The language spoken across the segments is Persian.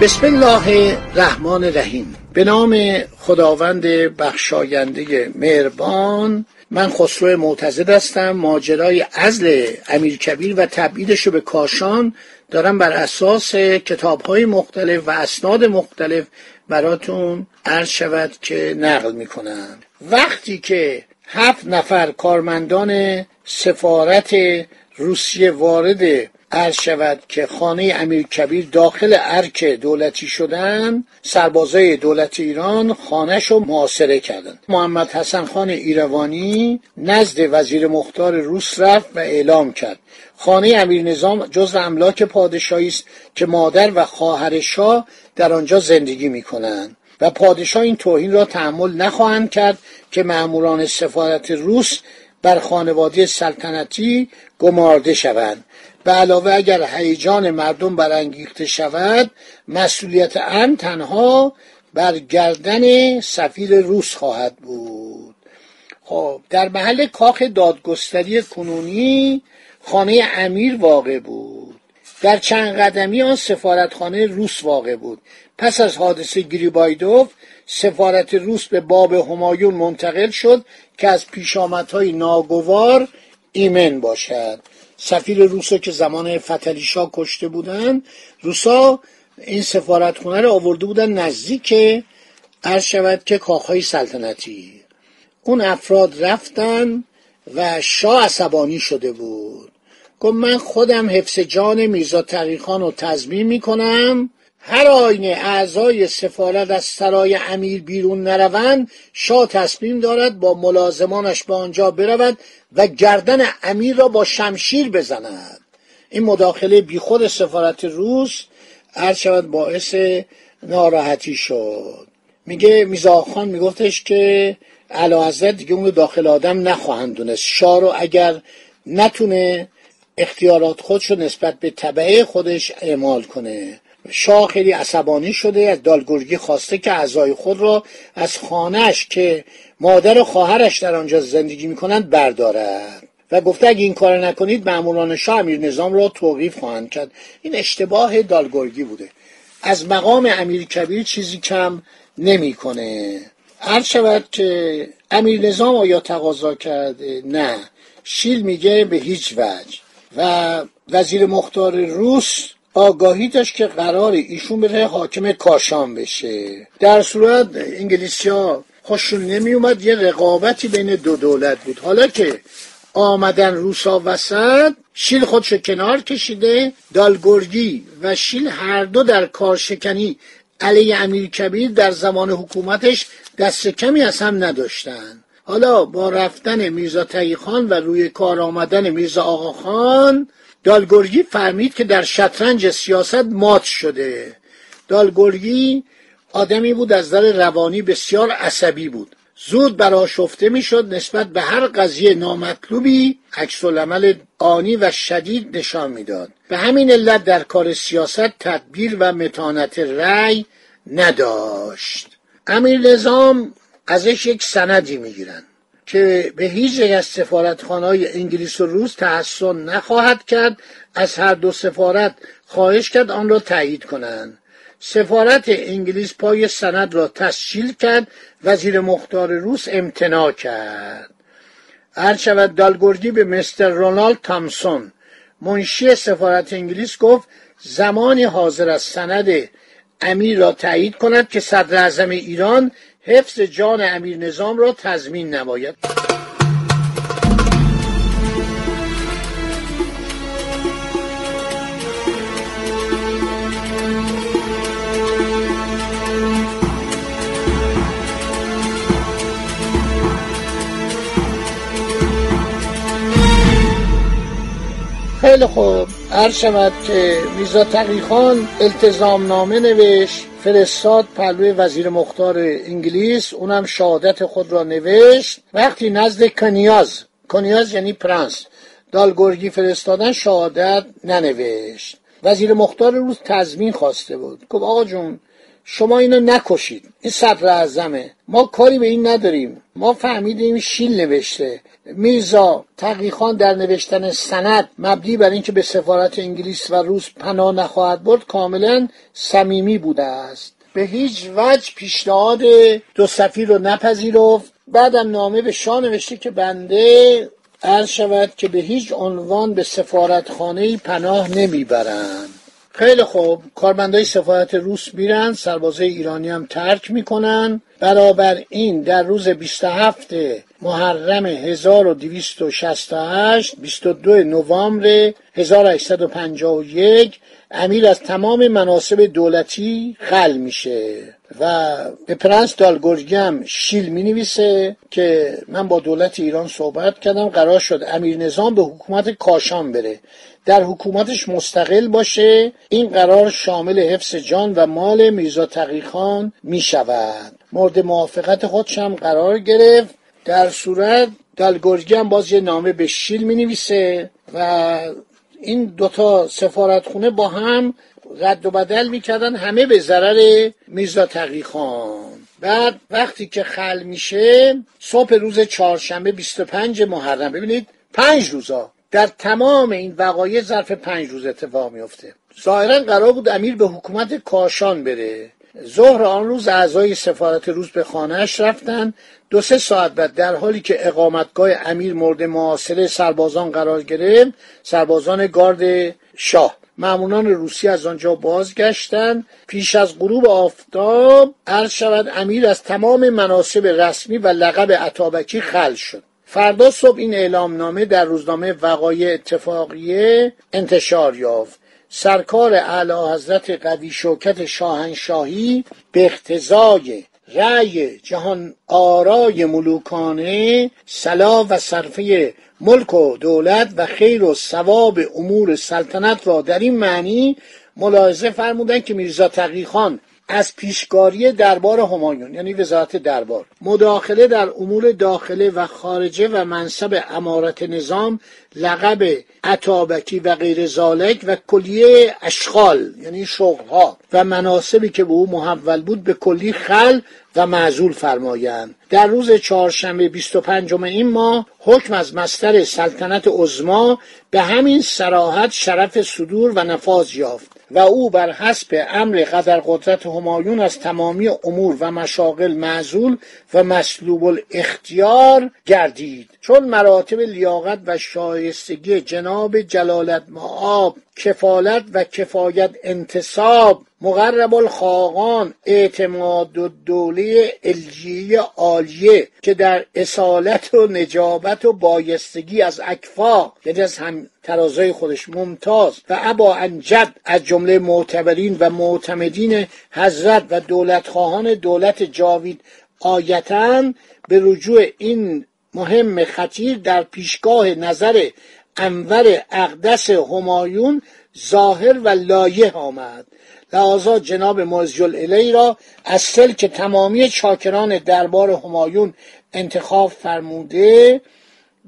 بسم الله الرحمن الرحیم. به نام خداوند بخشاینده مهربان من خسرو معتزد هستم ماجرای ازل امیر کبیر و تبعیدش رو به کاشان دارم بر اساس کتاب های مختلف و اسناد مختلف براتون عرض شود که نقل می‌کنم. وقتی که هفت نفر کارمندان سفارت روسیه وارد عرض شود که خانه امیر کبیر داخل ارک دولتی شدن سربازای دولت ایران خانهش رو محاصره کردند. محمد حسن خان ایروانی نزد وزیر مختار روس رفت و اعلام کرد. خانه امیر نظام جزو املاک پادشاهی است که مادر و خواهر شاه در آنجا زندگی می کنند و پادشاه این توهین را تحمل نخواهند کرد که مأموران سفارت روس بر خانواده سلطنتی گمارده شوند. به علاوه اگر هیجان مردم برانگیخته شود مسئولیت امن تنها بر گردن سفیر روس خواهد بود. خب در محل کاخ دادگستری کنونی خانه امیر واقع بود. در چند قدمی آن سفارتخانه روس واقع بود. پس از حادثه گریبایدوف سفارت روس به باب همایون منتقل شد که از پیشامدهای ناگوار ایمن باشد. سفیر روسا که زمان فتلیشا کشته بودن روسا این سفارتخونه رو آورده بودن نزدیک عرض شود که کاخهای سلطنتی. اون افراد رفتن و شاه عصبانی شده بود. گفت من خودم حفظ جان میرزا تقیخان رو تضمین می‌کنم. هر آینه اعضای سفارت از سرای امیر بیرون نروند شاه تصمیم دارد با ملازمانش به آنجا برود و گردن امیر را با شمشیر بزند. این مداخله بیخود سفارت روس عرض شود باعث ناراحتی شد. میگه میزاخان میگفتش که علا دیگه اونو داخل آدم نخواهند دونست. شاه رو اگر نتونه اختیارات خودش رو نسبت به طبعه خودش اعمال کنه. شاه خیلی عصبانی شده از دالگرگی خواسته که اعضای خود را از خانهش که مادر و خواهرش در آنجا زندگی می‌کنند بردارد. و گفته اگه این کار نکنید ماموران شاه امیر نظام را توقیف خواهند کرد. این اشتباه دالگرگی بوده. از مقام امیر کبیر چیزی کم نمی‌کنه. هر شود که امیر نظام آیا تقاضا کرده نه. شیل میگه به هیچ وجه. و وزیر مختار روس آگاهی داشت که قرار ایشون بره حاکم کاشان بشه. در صورت انگلیسی ها خوششون نمی اومد یه رقابتی بین دو دولت بود. حالا که آمدن روسا وسط شیل خودشو کنار کشیده دالگرگی و شیل هر دو در کارشکنی علیه امیر کبیر در زمان حکومتش دست کمی از هم نداشتن. حالا با رفتن میرزا تایی خان و روی کار آمدن میرزا آقا خان دالگرگی فهمید که در شطرنج سیاست مات شده. دالگرگی آدمی بود از در روانی بسیار عصبی بود. زود براشفته می‌شد نسبت به هر قضیه نامطلوبی عکس العمل آنی و شدید نشان می‌داد. به همین علت در کار سیاست تدبیر و متانت رأی نداشت. امیر نظام ازش یک سندی می‌گیرن که به هیچ یک از سفارتخانهای انگلیس و روس تحسن نخواهد کرد از هر دو سفارت خواهش کرد آن را تایید کنند. سفارت انگلیس پای سند را تسجیل کرد وزیر مختار روس امتناع کرد. هر شود دالگرگی به مستر رونالد تامسون. منشی سفارت انگلیس گفت زمانی حاضر از سند امیر را تایید کند که صدر ایران حفظ جان امیر نظام را تضمین نماید. خیلی خوب. هر شود که میزا تقیخان التزام نامه نوشت. فرستاد پلوی وزیر مختار انگلیس. اونم شهادت خود را نوشت. وقتی نزد کنیاز کنیاز یعنی پرنس دالگورگی فرستادن شهادت ننوشت. وزیر مختار روز تضمین خواسته بود. گفت آقا جون شما اینو نکشید. این صدر اعظمه. ما کاری به این نداریم. ما فهمیدیم شیل نوشته. میرزا تقیخان در نوشتن سند مبنی بر اینکه به سفارت انگلیس و روس پناه نخواهد برد کاملا صمیمی بوده است. به هیچ وجه پیشنهاد دو سفیر رو نپذیرفت. بعدم نامه به شاه نوشته که بنده عرض شود که به هیچ عنوان به سفارتخانه پناه نمی‌برند. خیلی خوب. کارمندای سفارت روس میرن سربازای ایرانی هم ترک می‌کنن. برابر این در روز 27 محرم 1268 22 نوامبر 1851 امیر از تمام مناسب دولتی خل میشه. و به پرنس دالگورگم شیل می نویسه که من با دولت ایران صحبت کردم قرار شد امیر نظام به حکومت کاشان بره. در حکومتش مستقل باشه این قرار شامل حفظ جان و مال میرزا تقیخان می شود مورد موافقت خودش هم قرار گرفت. در صورت دالگورگی هم باز یه نامه به شیل می نویسه و این دوتا سفارتخونه با هم رد و بدل می‌کردن همه به ضرر میرزا تقیخان بعد وقتی که خل میشه صبح روز چهارشنبه 25 محرم ببینید پنج روزا. در تمام این وقایع ظرف پنج روز اتفاق میفته ظاهرا قرار بود امیر به حکومت کاشان بره. ظهر آن روز اعضای سفارت روز به خانهاش رفتن. دو سه ساعت بعد در حالی که اقامتگاه امیر مورد معاصره سربازان قرار گرفت سربازان گارد شاه معمولان روسی از آنجا بازگشتند پیش از غروب آفتاب عرض شود امیر از تمام مناسب رسمی و لقب عطابکی خل شد. فردا صبح این اعلامنامه در روزنامه وقایع اتفاقیه انتشار یافت. سرکار اعلی حضرت قوی شوکت شاهنشاهی به اقتضای رأی جهان آرای ملوکانه صلاح و صرفه ملک و دولت و خیر و ثواب امور سلطنت را در این معنی ملاحظه فرمودند که میرزا تقیخان از پیشگاری دربار همایون یعنی وزارت دربار مداخله در امور داخله و خارجه و منصب امارت نظام لقب عطابکی و غیر زالک و کلیه اشغال یعنی شغلها و مناسبی که به او محول بود به کلی خل و معزول فرمایند. در روز چهارشنبه 25 این ماه حکم از مستر سلطنت عظما به همین سراحت شرف صدور و نفاذ یافت و او بر حسب امر قدر قدرت همایون از تمامی امور و مشاغل معزول و مسلوب الاختیار گردید. چون مراتب لیاقت و شایستگی جناب جلالت معاب کفالت و کفایت انتصاب مقرب الخاقان اعتماد و دوله الجیه عالیه که در اصالت و نجابت و بایستگی از اکفا یعنی از هم ترازای خودش ممتاز و ابا انجد از جمله معتبرین و معتمدین حضرت و دولتخواهان دولت جاوید آیتن به رجوع این مهم خطیر در پیشگاه نظر انور اقدس همایون ظاهر و لایه آمد. لحاظا جناب موزجل الی را از سلک تمامی چاکران دربار همایون انتخاب فرموده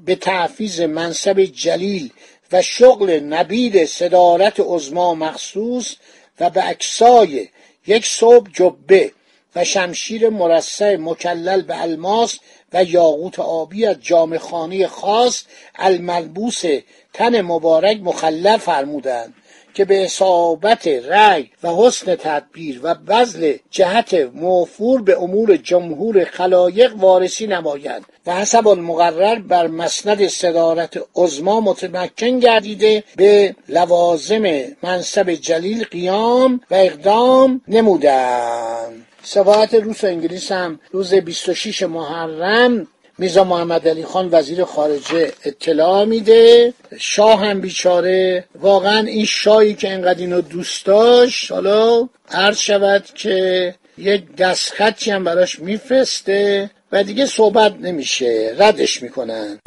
به تحفیز منصب جلیل و شغل نبید صدارت عزما مخصوص و به اکسای یک صبح جبه و شمشیر مرصع مکلل به الماس و یاقوت آبی از جام خانه خاص الملبوس تن مبارک مخلل فرمودند که به اصابت رأی و حسن تدبیر و بذل جهت موفور به امور جمهور خلایق وارسی نمایند و حسب المقرر بر مسند صدارت عظما متمکن گردیده به لوازم منصب جلیل قیام و اقدام نمودند. سفارت روس و انگلیس هم روز 26 محرم میزا محمد علی خان وزیر خارجه اطلاع میده. شاه هم بیچاره. واقعا این شاهی که انقدر اینو دوست داشت حالا عرض شود که یک دستخطی هم براش میفرسته و دیگه صحبت نمیشه. ردش می‌کنن.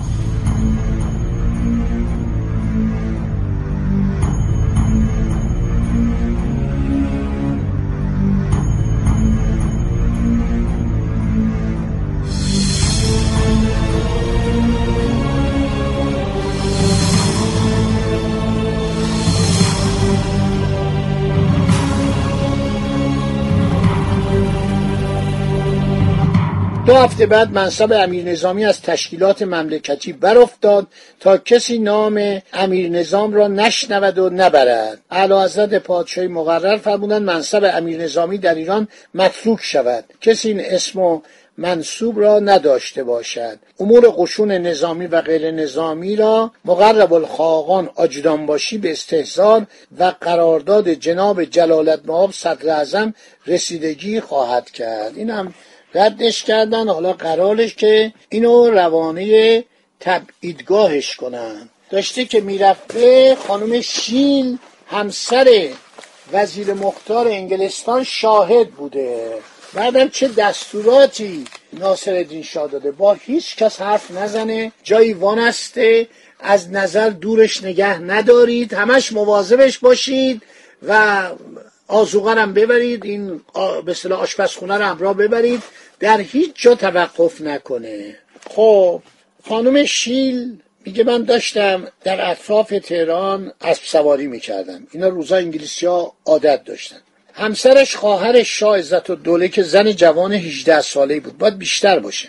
دو هفته بعد منصب امیر نظامی از تشکیلات مملکتی برافتاد تا کسی نام امیر نظام را نشنود و نبرد. اعلی حضرت پادشاهی مقرر فرمودند منصب امیر نظامی در ایران متروک شود. کسی این اسم و منصوب را نداشته باشد. امور قشون نظامی و غیر نظامی را مقرب الخاقان باشی به استحضار و قرارداد جناب جلالت مآب صدر رسیدگی خواهد کرد. این هم ردش کردن. حالا قرارش که اینو روانه تبعیدگاهش کنن. داشته که می‌رفته خانم شین همسر وزیر مختار انگلستان شاهد بوده. بعدم چه دستوراتی ناصر شاه داده؟ با هیچ کس حرف نزنه. جایی وانسته. از نظر دورش نگه ندارید. همش مواظبش باشید و آزوغرم ببرید. این به اصطلاح آشپزخونه رو همراه ببرید. در هیچ جا توقف نکنه. خب. خانم شیل میگه من داشتم در اطراف تهران اسب سواری می‌کردم. اینا روزا انگلیسی ها عادت داشتن. همسرش خواهر شاه عزت و دوله که زن جوان 18 ساله بود. باید بیشتر باشه.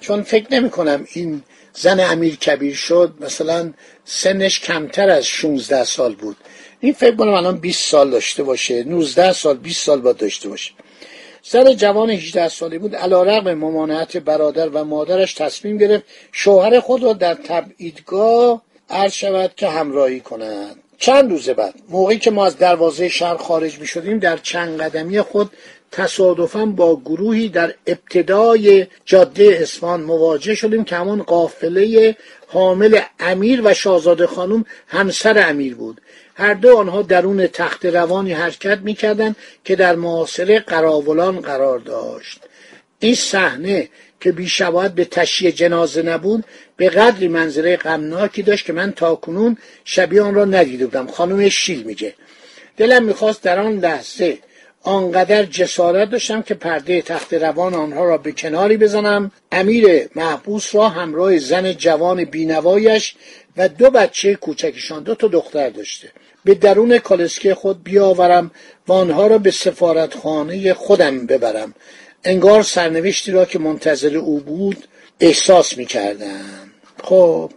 چون فکر نمی کنم این زن امیر کبیر شد مثلا سنش کمتر از 16 سال بود. این فکر کنم الان 20 سال داشته باشه. 19 سال 20 سال باید داشته باشه. زن جوان 18 ساله بود علا رقم ممانعت برادر و مادرش تصمیم گرفت شوهر خود را در تبعیدگاه عرض شود که همراهی کند چند روز بعد موقعی که ما از دروازه شهر خارج می شدیم در چند قدمی خود تصادفا با گروهی در ابتدای جاده اسفان مواجه شدیم که همون قافله حامل امیر و شاهزاده خانم همسر امیر بود. هر دو آنها درون تخت روانی حرکت می‌کردند که در معاصره قراولان قرار داشت. این صحنه که بیشباید به تشییع جنازه نبود به قدری منظره غمناکی داشت که من تاکنون شبیه آن را ندیده بودم. خانم شیل میگه. دلم می‌خواست در آن لحظه آنقدر جسارت داشتم که پرده تخت روان آنها را به کناری بزنم. امیر محبوس را همراه زن جوان بینوایش و دو بچه کوچکشان دو تا دختر داشته. به درون کالسکه خود بیاورم و آنها را به سفارتخانه خودم ببرم. انگار سرنوشتی را که منتظر او بود احساس می‌کردم. خب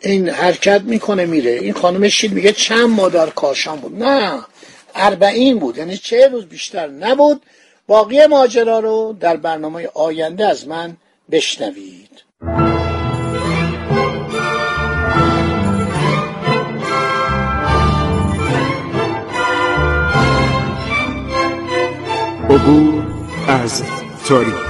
این حرکت می‌کنه میره. این خانم شید میگه چند ماه در کاشان بود؟ نه اربعین بود. یعنی چه روز بیشتر نبود. باقی ماجرا رو در برنامه آینده از من بشنوید. عبور از تاریخ.